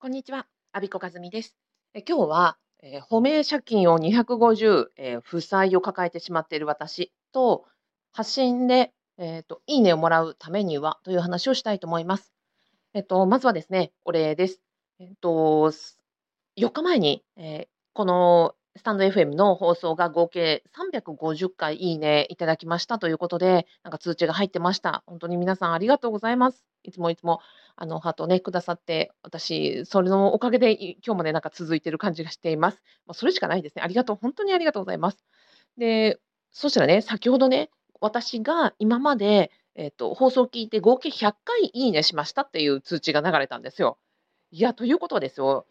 こんにちは、アビコカズミです。え今日は、えー、保命借金を250、えー、負債を抱えてしまっている私と、発信で、えーと、いいねをもらうためにはという話をしたいと思います。えっ、と、まずはですね、お礼です。えっ、と、4日前に、えこのスタンド FM の放送が合計350回いいねいただきましたということで、なんか通知が入ってました。本当に皆さんありがとうございます。いつもいつも、あの、ハートをね、くださって、私、それのおかげで今日までなんか続いてる感じがしています。まあ、それしかないですね。ありがとう。本当にありがとうございます。で、そしたらね、先ほどね、私が今まで、えっ、と、放送を聞いて合計100回いいねしましたっていう通知が流れたんですよ。いや、ということはですよ、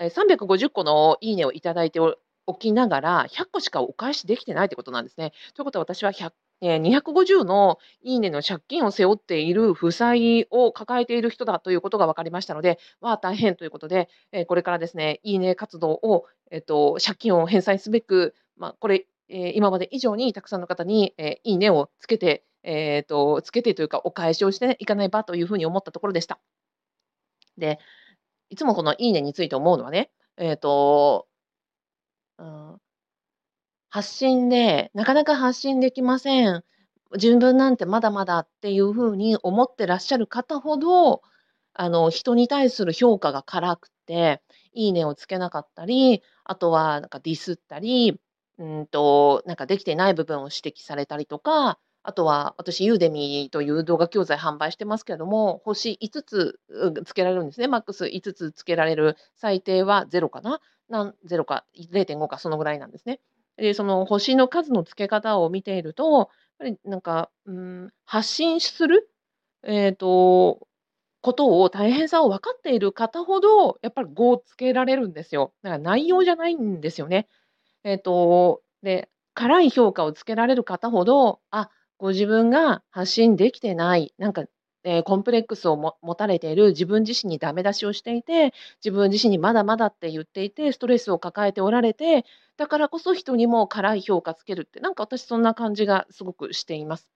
350個のいいねをいただいておきながら、100個しかお返しできてないってことなんですね。ということは私は100えー、250のいいねの借金を背負っている負債を抱えている人だということが分かりましたので、わあ、大変ということで、えー、これからですね、いいね活動を、え、ー、と、借金を返済すべく、まあ、これ、えー、今まで以上にたくさんの方に、え、いいねをつけて、えっ、と、つけてというか、お返しをしていかないばというふうに思ったところでした。で、いつもこのいいねについて思うのはね、えっ、と、うん、発信で、なかなか発信できません。自分なんてまだまだっていうふうに思ってらっしゃる方ほど、あの、人に対する評価が辛くて、いいねをつけなかったり、あとはなんかディスったり、うんと、なんかできてない部分を指摘されたりとか、あとは私、ユーデミーという動画教材販売してますけれども、星5つつけられるんですね。マックス5つつけられる。最低は0かななん0か0.5かそのぐらいなんですね。で、その星の数の付け方を見ていると、やっぱりなんか、うん、発信する、えっと、ことを大変さを分かっている方ほど、やっぱり5をつけられるんですよ。だから内容じゃないんですよね。えっと、で、辛い評価をつけられる方ほど、あ、ご自分が発信できてない、なんかえー、コンプレックスを持たれている自分自身にダメ出しをしていて、自分自身にまだまだって言っていて、ストレスを抱えておられて、だからこそ人にも辛い評価つけるって、なんか私そんな感じがすごくしています。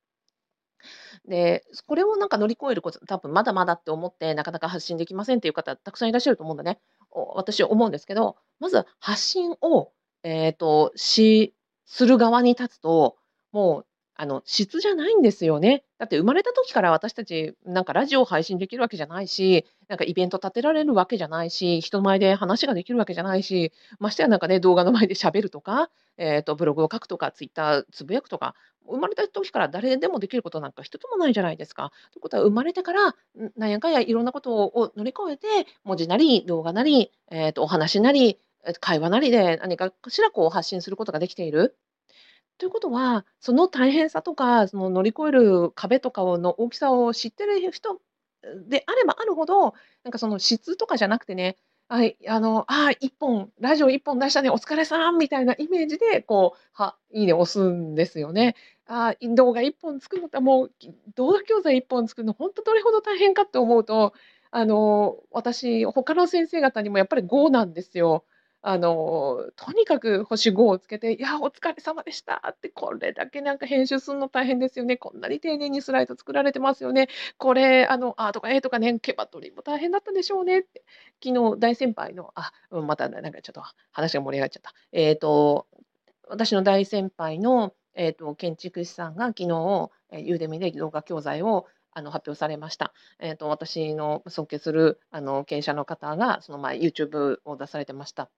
で、これをなんか乗り越えること、多分まだまだって思ってなかなか発信できませんっていう方たくさんいらっしゃると思うんだね。私思うんですけど、まず発信を、えっ、ー、と、し、する側に立つと、もうあの、質じゃないんですよね。だって生まれた時から私たち、なんかラジオ配信できるわけじゃないし、なんかイベント立てられるわけじゃないし、人前で話ができるわけじゃないし、ましてやなんかね、動画の前で喋るとか、えっと、ブログを書くとか、ツイッターつぶやくとか、生まれた時から誰でもできることなんか一つもないじゃないですか。ということは生まれてから、なんやかんやいろんなことを乗り越えて、文字なり、動画なり、えっと、お話なり、会話なりで何かしらこう発信することができている。ということは、その大変さとか、その乗り越える壁とかをの大きさを知ってる人であればあるほど、なんかその質とかじゃなくてね、はい、あの、ああ、1本、ラジオ1本出したね、お疲れさんみたいなイメージで、こう、はいいね押すんですよね。ああ、動画1本作るのって、もう動画教材1本作るの、本当どれほど大変かって思うと、あの、私、他の先生方にもやっぱり5なんですよ。あの、とにかく星5をつけて、いや、お疲れ様でしたって、これだけなんか編集するの大変ですよね。こんなに丁寧にスライド作られてますよね。これ、あの、あとか A とかね、ケバ取りも大変だったんでしょうねって。昨日大先輩の、あ、またなんかちょっと話が盛り上がっちゃった。えっ、ー、と、私の大先輩の、えっ、ー、と、建築士さんが昨日、ユーデミで動画教材をあの発表されました。えっ、ー、と私の尊敬するあの経営者の方がその前 YouTube を出されてました。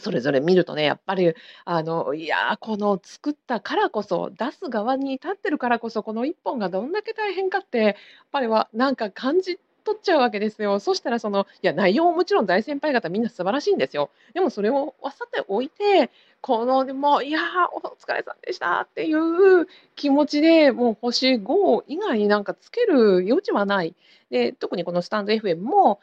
それぞれ見るとね、やっぱり、あの、いや、この作ったからこそ、出す側に立ってるからこそ、この1本がどんだけ大変かって、やっぱりはなんか感じ取っちゃうわけですよ。そしたらその、いや、内容ももちろん大先輩方みんな素晴らしいんですよ。でもそれをわさておいて、こので、も、いや、お疲れさんでしたっていう気持ちで、もう星5以外になんかつける余地はない。で、特にこのスタンド FM も、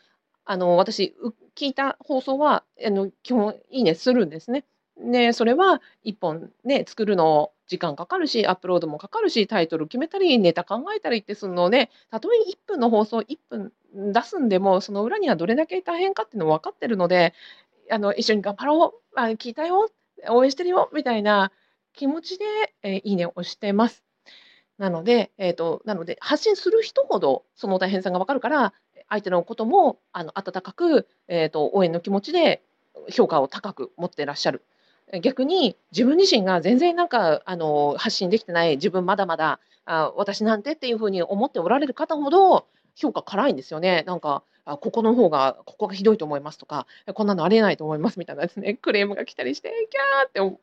あの、私、聞いた放送は、あの、基本いいねするんですね。で、それは1本ね、作るの時間かかるし、アップロードもかかるし、タイトル決めたり、ネタ考えたりってするので、たとえ1分の放送1分出すんでも、その裏にはどれだけ大変かっていうの分かってるので、あの、一緒に頑張ろう、あ、聞いたよ、応援してるよ、みたいな気持ちで、えー、いいねを押してます。なので、えっ、ー、と、なので、発信する人ほどその大変さが分かるから、相手のこともあの温かく、えーと、応援の気持ちで評価を高く持ってらっしゃる。逆に自分自身が全然なんかあの発信できてない自分まだまだあ私なんてっていうふうに思っておられる方ほど評価辛いんですよね。なんかあここの方がここがひどいと思いますとかこんなのありえないと思いますみたいなですね クレームが来たりしてキャーって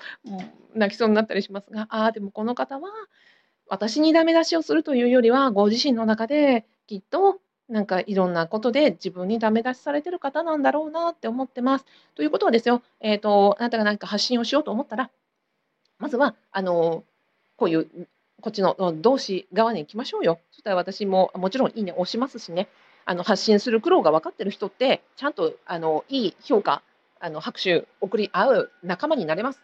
泣きそうになったりしますがああでもこの方は私にダメ出しをするというよりはご自身の中できっとなんかいろんなことで自分にダメ出しされてる方なんだろうなって思ってます。ということはですよ、えーと、あなたが何か発信をしようと思ったらまずはあのこういうこっちの同志側に行きましょうよ。そしたら私ももちろんいいね押しますしねあの発信する苦労が分かってる人ってちゃんとあのいい評価あの拍手送り合う仲間になれます。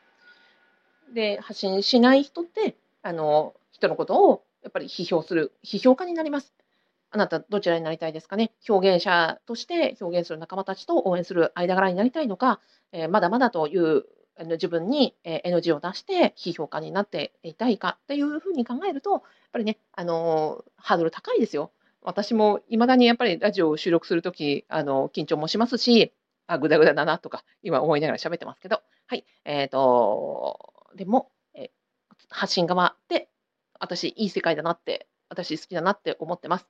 で発信しない人ってあの人のことをやっぱり批評する、批評家になります。あなたどちらになりたいですかね？表現者として表現する仲間たちと応援する間柄になりたいのか、えー、まだまだという自分に、NG を出して批評家になっていたいか？っていうふうに考えると、やっぱりね、あの、ハードル高いですよ。私もいまだにやっぱりラジオを収録するとき、あの緊張もしますし、あ、ぐだぐだだなとか、今思いながら喋ってますけど、はい、えっ、ー、と、でも、え発信側で私、いい世界だなって、私好きだなって思ってます。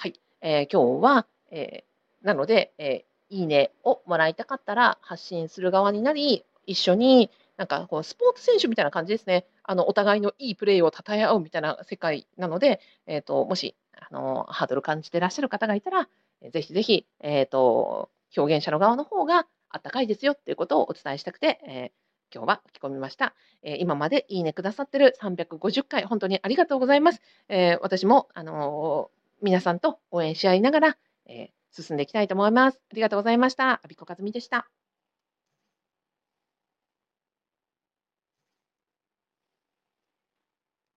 はい。えー、今日は、えー、なので、えー、いいねをもらいたかったら発信する側になり、一緒になんかこうスポーツ選手みたいな感じですね。あのお互いのいいプレーを称え合うみたいな世界なので、えーと、もしあのハードル感じてらっしゃる方がいたら、ぜひぜひ、えーと、表現者の側の方があったかいですよっていうことをお伝えしたくて、えー今日は書き込みました。えー、今までいいねくださってる350回、本当にありがとうございます。えー、私も、あのー、皆さんと応援し合いながら、え進んでいきたいと思います。ありがとうございました。アビコカズミでした。